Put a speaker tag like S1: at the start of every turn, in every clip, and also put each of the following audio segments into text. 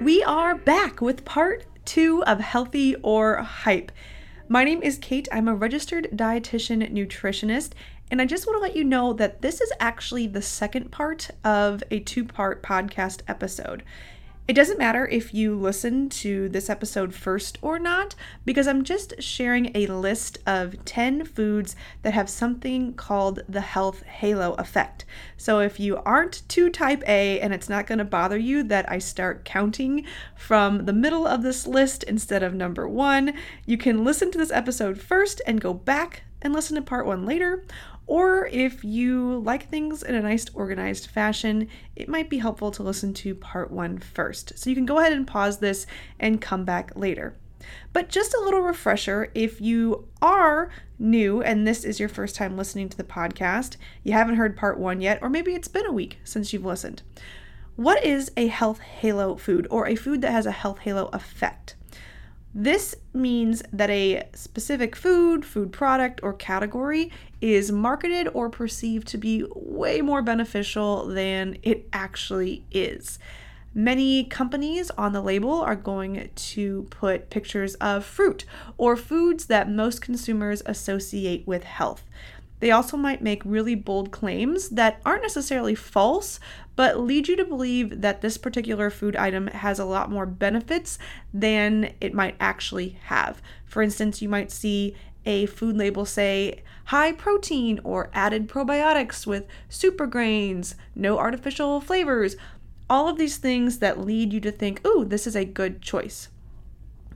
S1: We are back with part two of Healthy or Hype. My name is Kate. I'm a registered dietitian nutritionist, and I just want to let you know that this is actually the second part of a two part podcast episode. It doesn't matter if you listen to this episode first or not, because I'm just sharing a list of 10 foods that have something called the health halo effect. So if you aren't too type A and it's not going to bother you that I start counting from the middle of this list instead of number one, you can listen to this episode first and go back and listen to part one later. Or if you like things in a nice organized fashion, it might be helpful to listen to part one first. So you can go ahead and pause this and come back later. But just a little refresher if you are new and this is your first time listening to the podcast, you haven't heard part one yet, or maybe it's been a week since you've listened. What is a health halo food or a food that has a health halo effect? This means that a specific food, food product, or category is marketed or perceived to be way more beneficial than it actually is. Many companies on the label are going to put pictures of fruit or foods that most consumers associate with health. They also might make really bold claims that aren't necessarily false, but lead you to believe that this particular food item has a lot more benefits than it might actually have. For instance, you might see a food label say high protein or added probiotics with super grains, no artificial flavors, all of these things that lead you to think, oh, this is a good choice.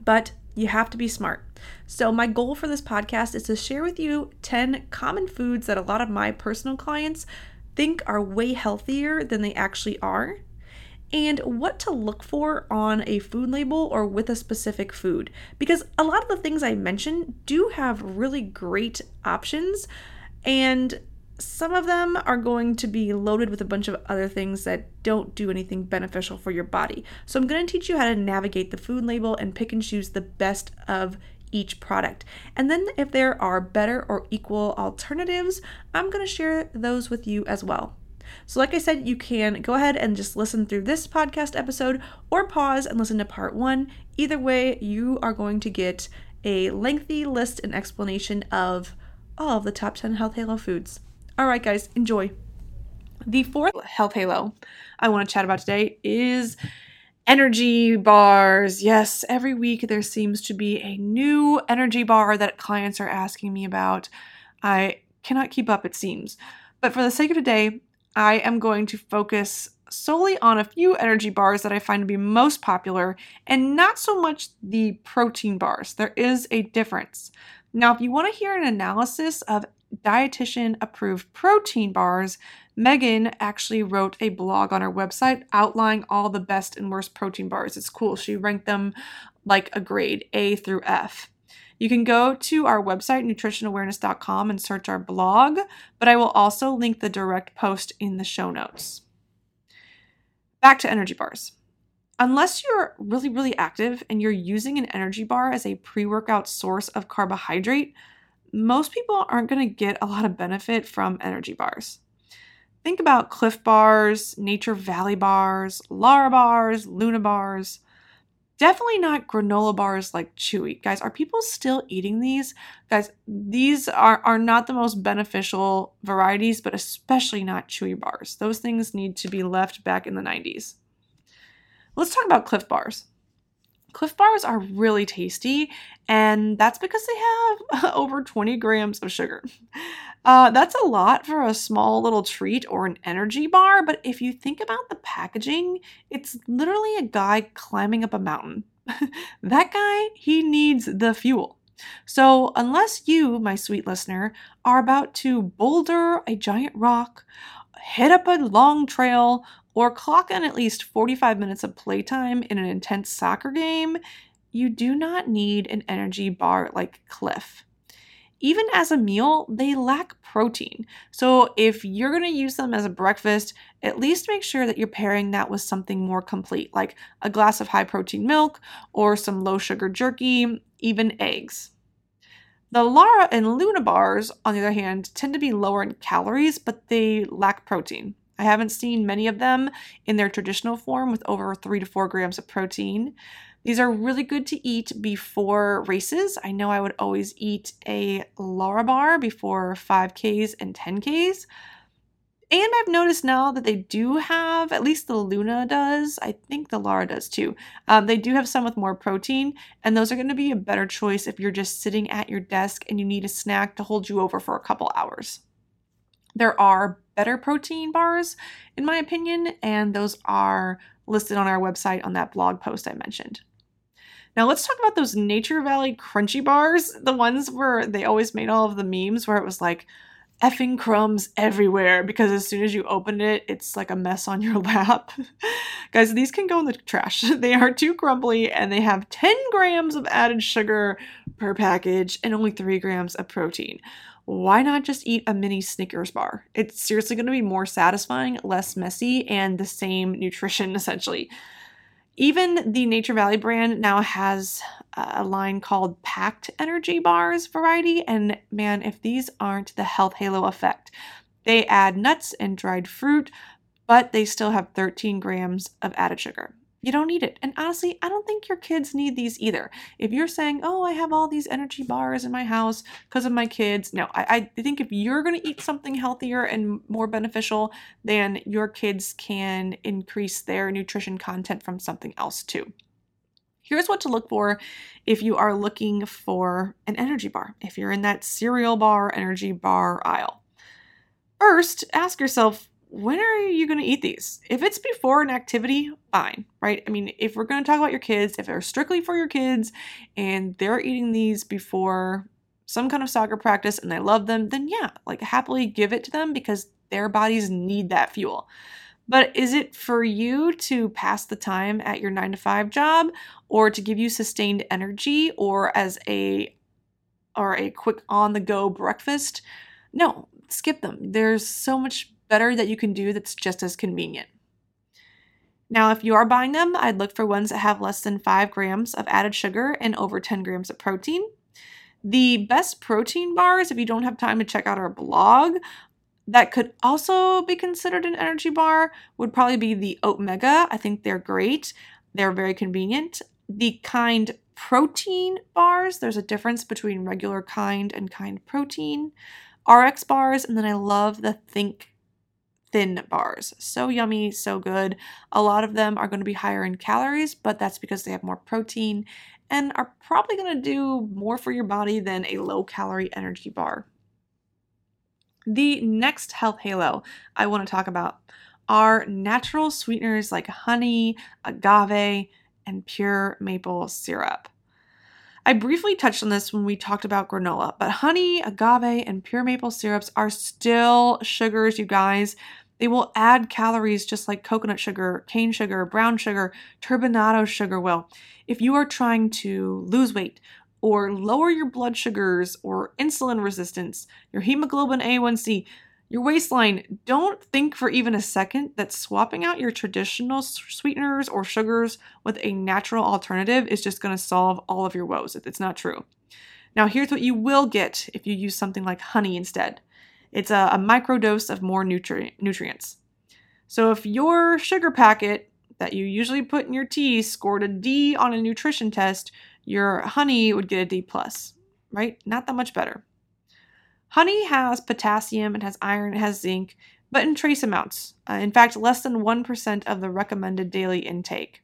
S1: But you have to be smart. So, my goal for this podcast is to share with you 10 common foods that a lot of my personal clients think are way healthier than they actually are, and what to look for on a food label or with a specific food. Because a lot of the things I mentioned do have really great options, and some of them are going to be loaded with a bunch of other things that don't do anything beneficial for your body. So, I'm going to teach you how to navigate the food label and pick and choose the best of each product. And then, if there are better or equal alternatives, I'm going to share those with you as well. So, like I said, you can go ahead and just listen through this podcast episode or pause and listen to part one. Either way, you are going to get a lengthy list and explanation of all of the top 10 health halo foods. All right, guys, enjoy. The fourth health halo I want to chat about today is energy bars. Yes, every week there seems to be a new energy bar that clients are asking me about. I cannot keep up, it seems. But for the sake of today, I am going to focus solely on a few energy bars that I find to be most popular and not so much the protein bars. There is a difference. Now, if you want to hear an analysis of dietitian approved protein bars, Megan actually wrote a blog on her website outlining all the best and worst protein bars. It's cool. She ranked them like a grade A through F. You can go to our website, nutritionawareness.com, and search our blog, but I will also link the direct post in the show notes. Back to energy bars. Unless you're really, really active and you're using an energy bar as a pre workout source of carbohydrate, most people aren't going to get a lot of benefit from energy bars. Think about Clif bars, Nature Valley bars, Lara bars, Luna bars. Definitely not granola bars like Chewy. Guys, are people still eating these? Guys, these are, are not the most beneficial varieties, but especially not Chewy bars. Those things need to be left back in the 90s. Let's talk about Clif bars. Clif bars are really tasty, and that's because they have over 20 grams of sugar. Uh, that's a lot for a small little treat or an energy bar, but if you think about the packaging, it's literally a guy climbing up a mountain. that guy, he needs the fuel. So, unless you, my sweet listener, are about to boulder a giant rock, hit up a long trail, or clock in at least 45 minutes of playtime in an intense soccer game, you do not need an energy bar like Clif. Even as a meal, they lack protein. So, if you're going to use them as a breakfast, at least make sure that you're pairing that with something more complete, like a glass of high protein milk or some low sugar jerky, even eggs. The Lara and Luna bars, on the other hand, tend to be lower in calories, but they lack protein. I haven't seen many of them in their traditional form with over three to four grams of protein. These are really good to eat before races. I know I would always eat a Larabar before 5Ks and 10Ks. And I've noticed now that they do have, at least the Luna does, I think the Lara does too. Um, they do have some with more protein, and those are going to be a better choice if you're just sitting at your desk and you need a snack to hold you over for a couple hours. There are better protein bars, in my opinion, and those are listed on our website on that blog post I mentioned. Now let's talk about those Nature Valley crunchy bars, the ones where they always made all of the memes where it was like effing crumbs everywhere because as soon as you open it, it's like a mess on your lap. Guys, these can go in the trash. They are too crumbly and they have 10 grams of added sugar per package and only 3 grams of protein. Why not just eat a mini Snickers bar? It's seriously going to be more satisfying, less messy, and the same nutrition essentially. Even the Nature Valley brand now has a line called Packed Energy Bars variety. And man, if these aren't the health halo effect, they add nuts and dried fruit, but they still have 13 grams of added sugar. You don't need it. And honestly, I don't think your kids need these either. If you're saying, oh, I have all these energy bars in my house because of my kids, no, I, I think if you're going to eat something healthier and more beneficial, then your kids can increase their nutrition content from something else too. Here's what to look for if you are looking for an energy bar, if you're in that cereal bar, energy bar aisle. First, ask yourself when are you going to eat these? If it's before an activity, fine, right? I mean, if we're going to talk about your kids, if they're strictly for your kids and they're eating these before some kind of soccer practice and they love them, then yeah, like happily give it to them because their bodies need that fuel. But is it for you to pass the time at your 9 to 5 job or to give you sustained energy or as a or a quick on the go breakfast? No, skip them. There's so much better that you can do that's just as convenient. Now, if you are buying them, I'd look for ones that have less than 5 grams of added sugar and over 10 grams of protein. The best protein bars, if you don't have time to check out our blog, that could also be considered an energy bar would probably be the Oatmega. I think they're great. They're very convenient. The Kind protein bars, there's a difference between regular Kind and Kind protein. RX bars, and then I love the Think thin bars. So yummy, so good. A lot of them are going to be higher in calories, but that's because they have more protein and are probably going to do more for your body than a low calorie energy bar. The next health halo I want to talk about are natural sweeteners like honey, agave, and pure maple syrup. I briefly touched on this when we talked about granola, but honey, agave, and pure maple syrups are still sugars, you guys. They will add calories just like coconut sugar, cane sugar, brown sugar, turbinado sugar will. If you are trying to lose weight or lower your blood sugars or insulin resistance, your hemoglobin A1C, your waistline, don't think for even a second that swapping out your traditional sweeteners or sugars with a natural alternative is just going to solve all of your woes. It's not true. Now, here's what you will get if you use something like honey instead it's a, a microdose of more nutri- nutrients. So if your sugar packet that you usually put in your tea scored a D on a nutrition test, your honey would get a D plus, right? Not that much better. Honey has potassium, it has iron, it has zinc, but in trace amounts. Uh, in fact, less than 1% of the recommended daily intake.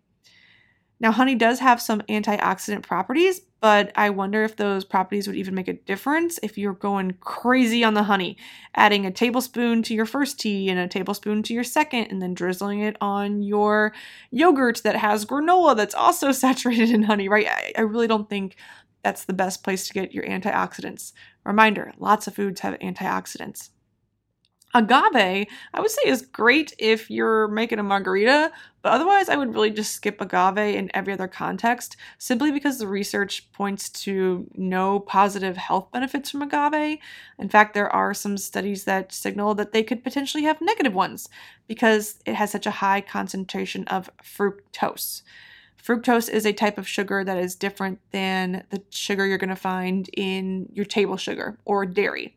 S1: Now, honey does have some antioxidant properties, but I wonder if those properties would even make a difference if you're going crazy on the honey, adding a tablespoon to your first tea and a tablespoon to your second, and then drizzling it on your yogurt that has granola that's also saturated in honey, right? I, I really don't think that's the best place to get your antioxidants. Reminder lots of foods have antioxidants. Agave, I would say, is great if you're making a margarita, but otherwise, I would really just skip agave in every other context simply because the research points to no positive health benefits from agave. In fact, there are some studies that signal that they could potentially have negative ones because it has such a high concentration of fructose. Fructose is a type of sugar that is different than the sugar you're going to find in your table sugar or dairy.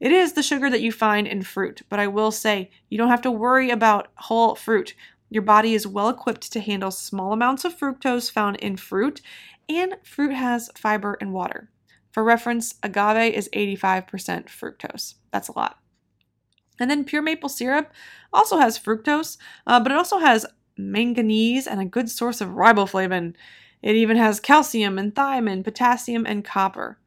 S1: It is the sugar that you find in fruit, but I will say you don't have to worry about whole fruit. Your body is well equipped to handle small amounts of fructose found in fruit, and fruit has fiber and water. For reference, agave is 85% fructose. That's a lot. And then pure maple syrup also has fructose, uh, but it also has manganese and a good source of riboflavin. It even has calcium and thiamine, potassium, and copper.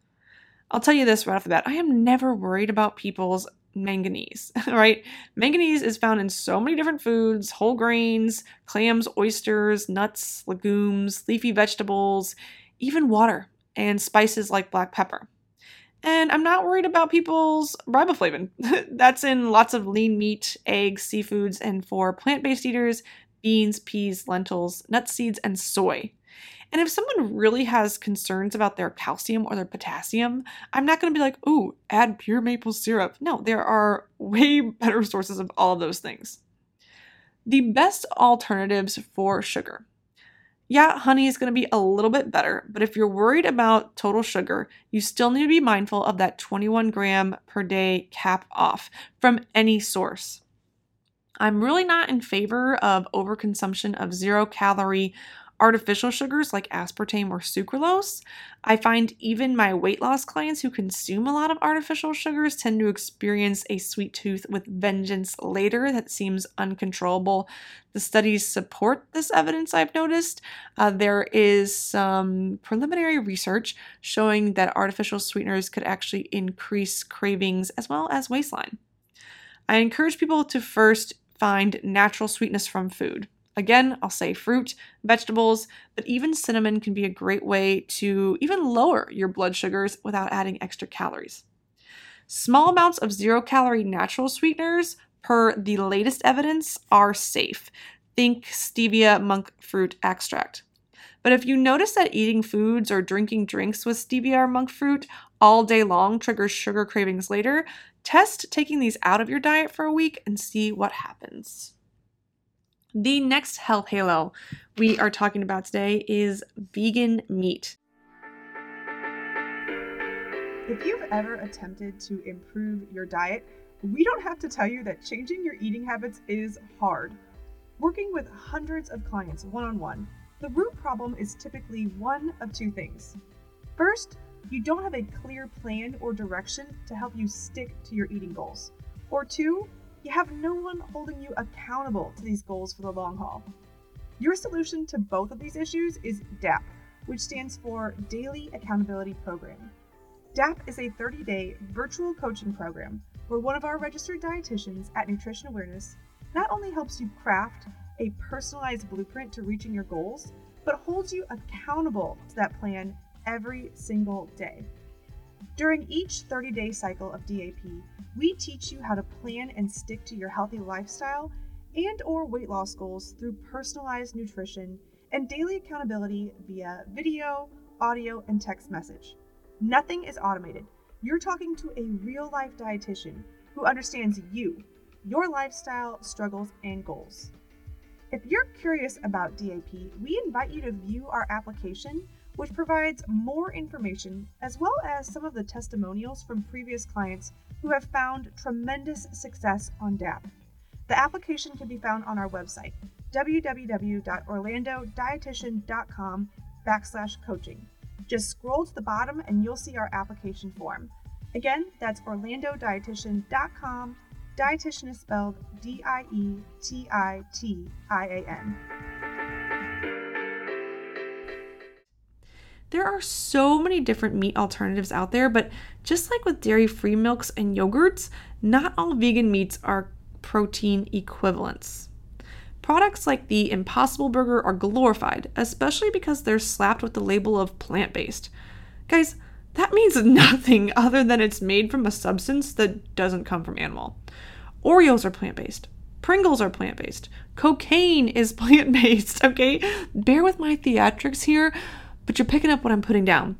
S1: I'll tell you this right off the bat I am never worried about people's manganese, right? Manganese is found in so many different foods whole grains, clams, oysters, nuts, legumes, leafy vegetables, even water, and spices like black pepper. And I'm not worried about people's riboflavin. That's in lots of lean meat, eggs, seafoods, and for plant based eaters, beans, peas, lentils, nuts, seeds, and soy. And if someone really has concerns about their calcium or their potassium, I'm not going to be like, ooh, add pure maple syrup. No, there are way better sources of all of those things. The best alternatives for sugar. Yeah, honey is going to be a little bit better, but if you're worried about total sugar, you still need to be mindful of that 21 gram per day cap off from any source. I'm really not in favor of overconsumption of zero calorie artificial sugars like aspartame or sucralose. I find even my weight loss clients who consume a lot of artificial sugars tend to experience a sweet tooth with vengeance later that seems uncontrollable. The studies support this evidence, I've noticed. Uh, there is some preliminary research showing that artificial sweeteners could actually increase cravings as well as waistline. I encourage people to first find natural sweetness from food. Again, I'll say fruit, vegetables, but even cinnamon can be a great way to even lower your blood sugars without adding extra calories. Small amounts of zero calorie natural sweeteners, per the latest evidence, are safe. Think stevia monk fruit extract. But if you notice that eating foods or drinking drinks with stevia or monk fruit all day long triggers sugar cravings later, test taking these out of your diet for a week and see what happens. The next health halo we are talking about today is vegan meat.
S2: If you've ever attempted to improve your diet, we don't have to tell you that changing your eating habits is hard. Working with hundreds of clients one on one, the root problem is typically one of two things. First, you don't have a clear plan or direction to help you stick to your eating goals. Or two, you have no one holding you accountable to these goals for the long haul. Your solution to both of these issues is DAP, which stands for Daily Accountability Program. DAP is a 30 day virtual coaching program where one of our registered dietitians at Nutrition Awareness not only helps you craft a personalized blueprint to reaching your goals, but holds you accountable to that plan every single day. During each 30 day cycle of DAP, we teach you how to plan and stick to your healthy lifestyle and or weight loss goals through personalized nutrition and daily accountability via video, audio, and text message. Nothing is automated. You're talking to a real life dietitian who understands you, your lifestyle, struggles, and goals. If you're curious about DAP, we invite you to view our application, which provides more information as well as some of the testimonials from previous clients who have found tremendous success on DAP. The application can be found on our website, www.orlandodietitian.com backslash coaching. Just scroll to the bottom and you'll see our application form. Again, that's orlandodietitian.com. Dietitian is spelled D I E T I T I A N.
S1: There are so many different meat alternatives out there, but just like with dairy free milks and yogurts, not all vegan meats are protein equivalents. Products like the Impossible Burger are glorified, especially because they're slapped with the label of plant based. Guys, that means nothing other than it's made from a substance that doesn't come from animal. Oreos are plant based. Pringles are plant based. Cocaine is plant based, okay? Bear with my theatrics here, but you're picking up what I'm putting down.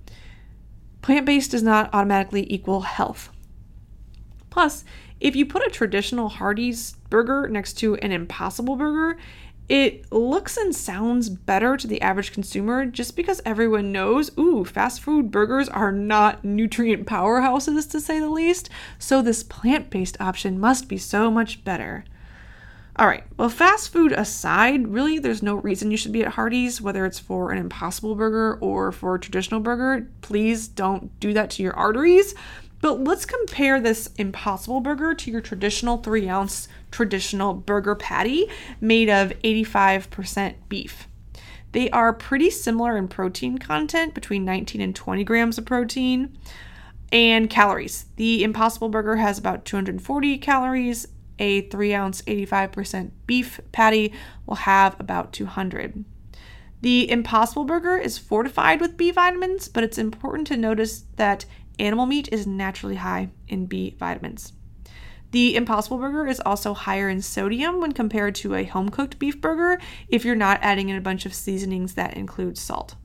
S1: Plant based does not automatically equal health. Plus, if you put a traditional Hardee's burger next to an Impossible burger, It looks and sounds better to the average consumer just because everyone knows, ooh, fast food burgers are not nutrient powerhouses to say the least, so this plant based option must be so much better. All right, well, fast food aside, really, there's no reason you should be at Hardee's, whether it's for an impossible burger or for a traditional burger. Please don't do that to your arteries. But let's compare this impossible burger to your traditional three ounce traditional burger patty made of 85% beef. They are pretty similar in protein content, between 19 and 20 grams of protein, and calories. The Impossible Burger has about 240 calories. A 3 ounce 85% beef patty will have about 200. The Impossible Burger is fortified with B vitamins, but it's important to notice that animal meat is naturally high in B vitamins. The Impossible Burger is also higher in sodium when compared to a home cooked beef burger if you're not adding in a bunch of seasonings that include salt.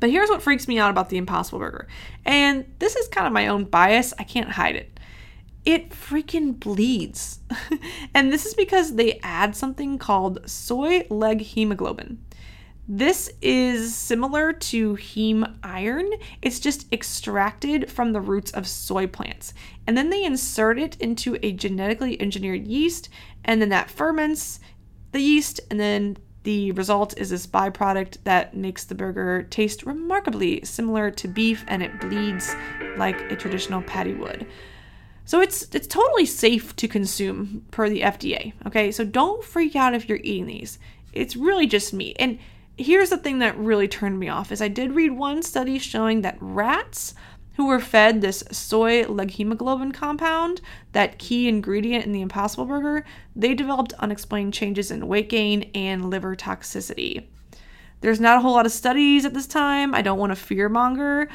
S1: But here's what freaks me out about the Impossible Burger. And this is kind of my own bias, I can't hide it. It freaking bleeds. and this is because they add something called soy leghemoglobin. This is similar to heme iron. It's just extracted from the roots of soy plants. And then they insert it into a genetically engineered yeast, and then that ferments the yeast, and then the result is this byproduct that makes the burger taste remarkably similar to beef and it bleeds like a traditional patty would. So it's it's totally safe to consume per the FDA. Okay? So don't freak out if you're eating these. It's really just meat. And here's the thing that really turned me off is I did read one study showing that rats who were fed this soy leghemoglobin compound, that key ingredient in the Impossible Burger, they developed unexplained changes in weight gain and liver toxicity. There's not a whole lot of studies at this time. I don't want to fear monger.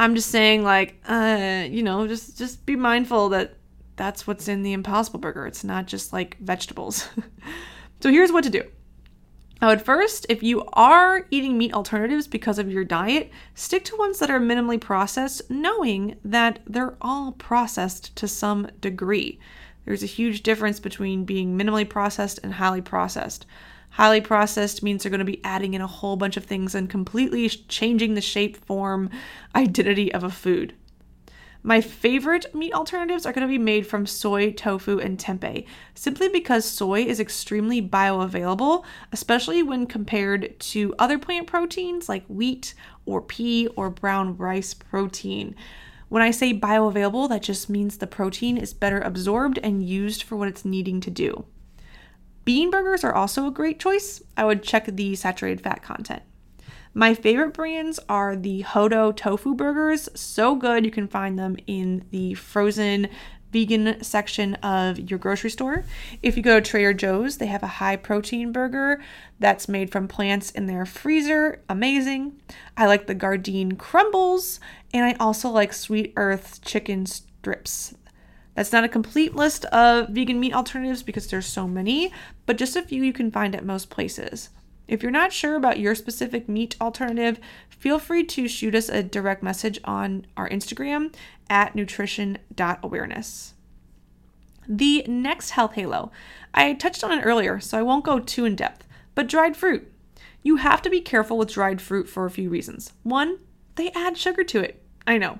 S1: I'm just saying, like, uh, you know, just just be mindful that that's what's in the Impossible Burger. It's not just like vegetables. so here's what to do. I would first, if you are eating meat alternatives because of your diet, stick to ones that are minimally processed, knowing that they're all processed to some degree. There's a huge difference between being minimally processed and highly processed. Highly processed means they're going to be adding in a whole bunch of things and completely changing the shape, form, identity of a food. My favorite meat alternatives are going to be made from soy, tofu, and tempeh, simply because soy is extremely bioavailable, especially when compared to other plant proteins like wheat or pea or brown rice protein. When I say bioavailable, that just means the protein is better absorbed and used for what it's needing to do. Bean burgers are also a great choice. I would check the saturated fat content. My favorite brands are the Hodo tofu burgers. So good. You can find them in the frozen vegan section of your grocery store. If you go to Trader Joe's, they have a high protein burger that's made from plants in their freezer. Amazing. I like the Gardein crumbles, and I also like Sweet Earth chicken strips. That's not a complete list of vegan meat alternatives because there's so many, but just a few you can find at most places. If you're not sure about your specific meat alternative, feel free to shoot us a direct message on our Instagram at nutrition.awareness. The next health halo, I touched on it earlier, so I won't go too in depth, but dried fruit. You have to be careful with dried fruit for a few reasons. One, they add sugar to it. I know.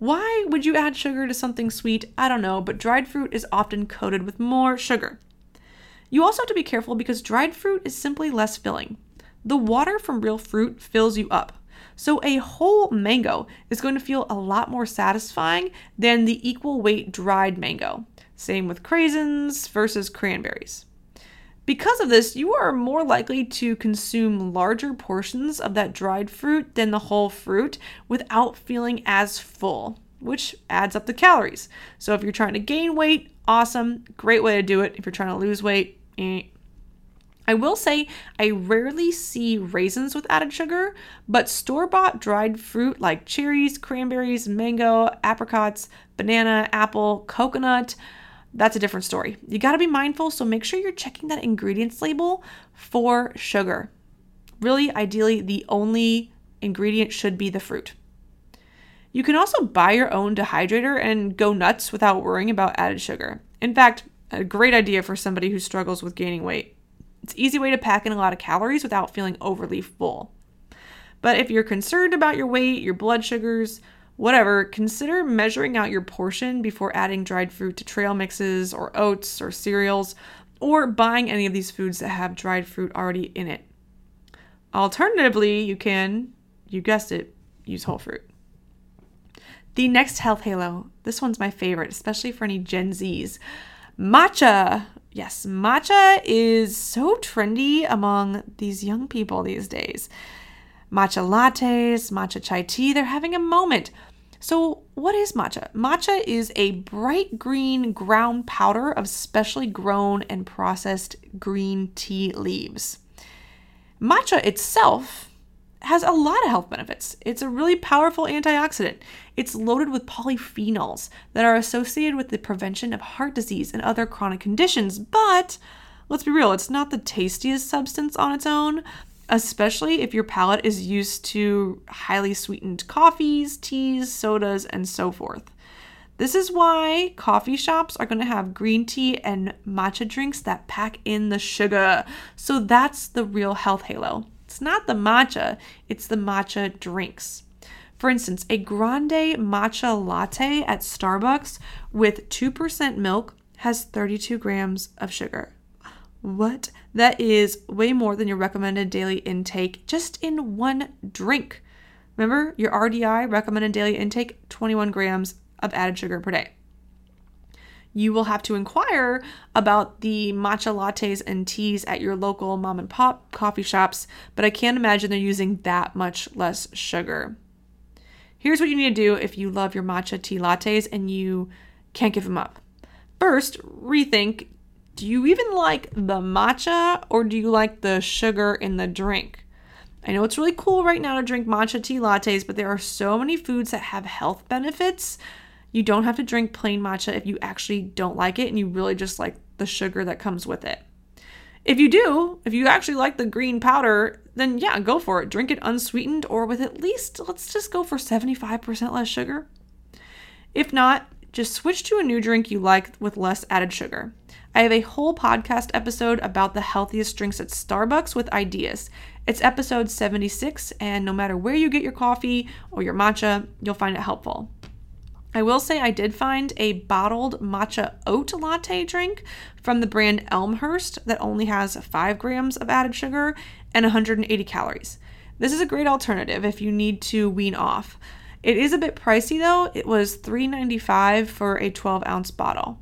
S1: Why would you add sugar to something sweet? I don't know, but dried fruit is often coated with more sugar. You also have to be careful because dried fruit is simply less filling. The water from real fruit fills you up. So a whole mango is going to feel a lot more satisfying than the equal weight dried mango. Same with craisins versus cranberries. Because of this, you are more likely to consume larger portions of that dried fruit than the whole fruit without feeling as full, which adds up the calories. So if you're trying to gain weight, awesome, great way to do it. If you're trying to lose weight, Eh. I will say I rarely see raisins with added sugar, but store bought dried fruit like cherries, cranberries, mango, apricots, banana, apple, coconut, that's a different story. You gotta be mindful, so make sure you're checking that ingredients label for sugar. Really, ideally, the only ingredient should be the fruit. You can also buy your own dehydrator and go nuts without worrying about added sugar. In fact, a great idea for somebody who struggles with gaining weight. It's an easy way to pack in a lot of calories without feeling overly full. But if you're concerned about your weight, your blood sugars, whatever, consider measuring out your portion before adding dried fruit to trail mixes or oats or cereals or buying any of these foods that have dried fruit already in it. Alternatively, you can, you guessed it, use whole fruit. The next health halo, this one's my favorite, especially for any Gen Zs. Matcha. Yes, matcha is so trendy among these young people these days. Matcha lattes, matcha chai tea, they're having a moment. So, what is matcha? Matcha is a bright green ground powder of specially grown and processed green tea leaves. Matcha itself has a lot of health benefits. It's a really powerful antioxidant. It's loaded with polyphenols that are associated with the prevention of heart disease and other chronic conditions. But let's be real, it's not the tastiest substance on its own, especially if your palate is used to highly sweetened coffees, teas, sodas, and so forth. This is why coffee shops are going to have green tea and matcha drinks that pack in the sugar. So that's the real health halo. It's not the matcha, it's the matcha drinks. For instance, a grande matcha latte at Starbucks with 2% milk has 32 grams of sugar. What? That is way more than your recommended daily intake just in one drink. Remember, your RDI recommended daily intake 21 grams of added sugar per day. You will have to inquire about the matcha lattes and teas at your local mom and pop coffee shops, but I can't imagine they're using that much less sugar. Here's what you need to do if you love your matcha tea lattes and you can't give them up. First, rethink do you even like the matcha or do you like the sugar in the drink? I know it's really cool right now to drink matcha tea lattes, but there are so many foods that have health benefits. You don't have to drink plain matcha if you actually don't like it and you really just like the sugar that comes with it. If you do, if you actually like the green powder, then yeah, go for it. Drink it unsweetened or with at least, let's just go for 75% less sugar. If not, just switch to a new drink you like with less added sugar. I have a whole podcast episode about the healthiest drinks at Starbucks with ideas. It's episode 76, and no matter where you get your coffee or your matcha, you'll find it helpful. I will say I did find a bottled matcha oat latte drink from the brand Elmhurst that only has 5 grams of added sugar and 180 calories. This is a great alternative if you need to wean off. It is a bit pricey though. It was $3.95 for a 12 ounce bottle.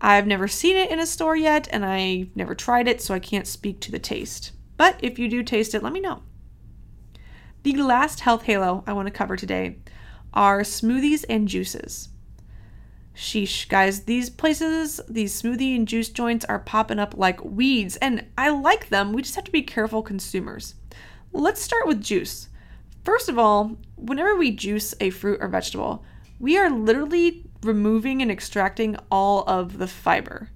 S1: I've never seen it in a store yet and I've never tried it, so I can't speak to the taste. But if you do taste it, let me know. The last health halo I want to cover today are smoothies and juices. Sheesh, guys, these places, these smoothie and juice joints are popping up like weeds, and I like them. We just have to be careful consumers. Let's start with juice. First of all, whenever we juice a fruit or vegetable, we are literally removing and extracting all of the fiber.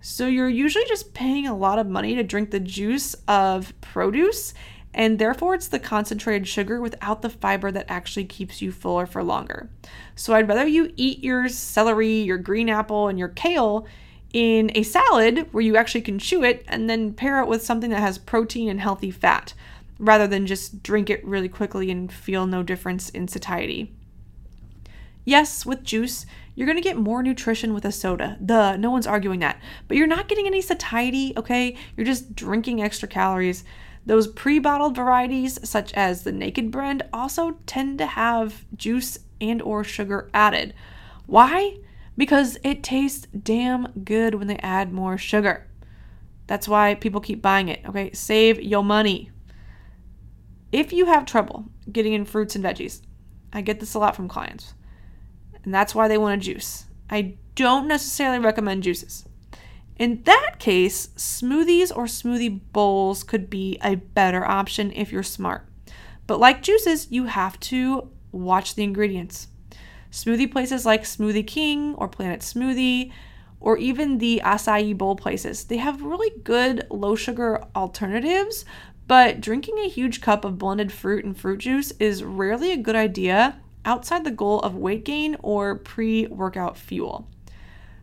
S1: So you're usually just paying a lot of money to drink the juice of produce, and therefore it's the concentrated sugar without the fiber that actually keeps you fuller for longer. So I'd rather you eat your celery, your green apple, and your kale in a salad where you actually can chew it and then pair it with something that has protein and healthy fat rather than just drink it really quickly and feel no difference in satiety. Yes, with juice, you're to get more nutrition with a soda. Duh, no one's arguing that. But you're not getting any satiety, okay? You're just drinking extra calories. Those pre bottled varieties, such as the Naked brand, also tend to have juice and or sugar added. Why? Because it tastes damn good when they add more sugar. That's why people keep buying it, okay? Save your money. If you have trouble getting in fruits and veggies, I get this a lot from clients, and that's why they want a juice. I don't necessarily recommend juices. In that case, smoothies or smoothie bowls could be a better option if you're smart. But like juices, you have to watch the ingredients. Smoothie places like Smoothie King or Planet Smoothie, or even the acai bowl places, they have really good low sugar alternatives, but drinking a huge cup of blended fruit and fruit juice is rarely a good idea outside the goal of weight gain or pre workout fuel.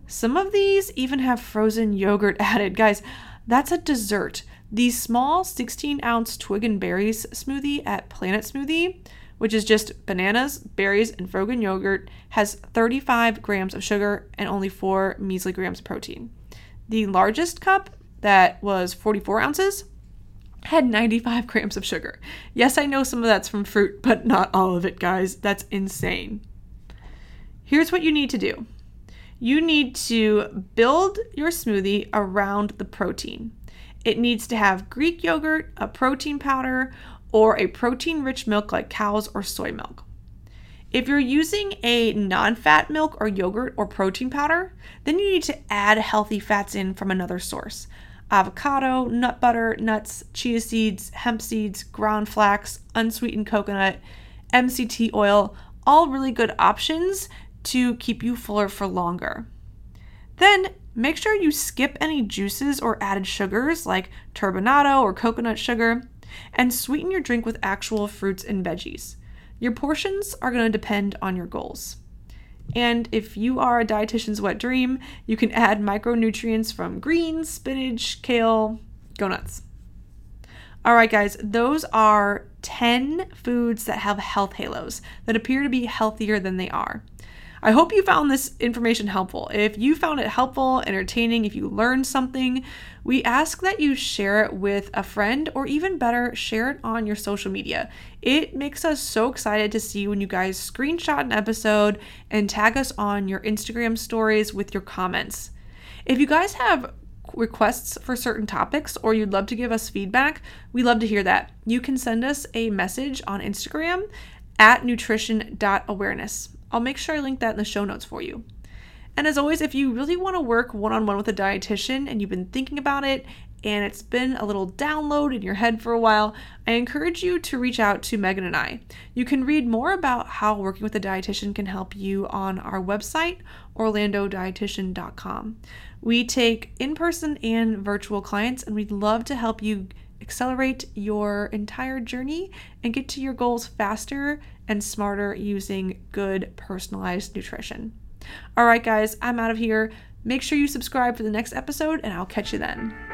S1: Some of these even have frozen yogurt added. Guys, that's a dessert. The small 16 ounce twig and berries smoothie at Planet Smoothie, which is just bananas, berries, and frozen yogurt, has 35 grams of sugar and only 4 measly grams of protein. The largest cup, that was 44 ounces, had 95 grams of sugar. Yes, I know some of that's from fruit, but not all of it, guys. That's insane. Here's what you need to do you need to build your smoothie around the protein. It needs to have Greek yogurt, a protein powder, or a protein rich milk like cow's or soy milk. If you're using a non fat milk or yogurt or protein powder, then you need to add healthy fats in from another source avocado, nut butter, nuts, chia seeds, hemp seeds, ground flax, unsweetened coconut, MCT oil, all really good options to keep you fuller for longer. Then make sure you skip any juices or added sugars like turbinado or coconut sugar and sweeten your drink with actual fruits and veggies. Your portions are going to depend on your goals. And if you are a dietitian's wet dream, you can add micronutrients from greens, spinach, kale, go nuts. All right, guys, those are 10 foods that have health halos that appear to be healthier than they are. I hope you found this information helpful. If you found it helpful, entertaining, if you learned something, we ask that you share it with a friend or even better, share it on your social media. It makes us so excited to see when you guys screenshot an episode and tag us on your Instagram stories with your comments. If you guys have requests for certain topics or you'd love to give us feedback, we love to hear that. You can send us a message on Instagram at nutrition.awareness. I'll make sure I link that in the show notes for you. And as always, if you really want to work one on one with a dietitian and you've been thinking about it and it's been a little download in your head for a while, I encourage you to reach out to Megan and I. You can read more about how working with a dietitian can help you on our website, orlandodietitian.com. We take in person and virtual clients, and we'd love to help you accelerate your entire journey and get to your goals faster and smarter using good personalized nutrition. All right, guys, I'm out of here. Make sure you subscribe for the next episode, and I'll catch you then.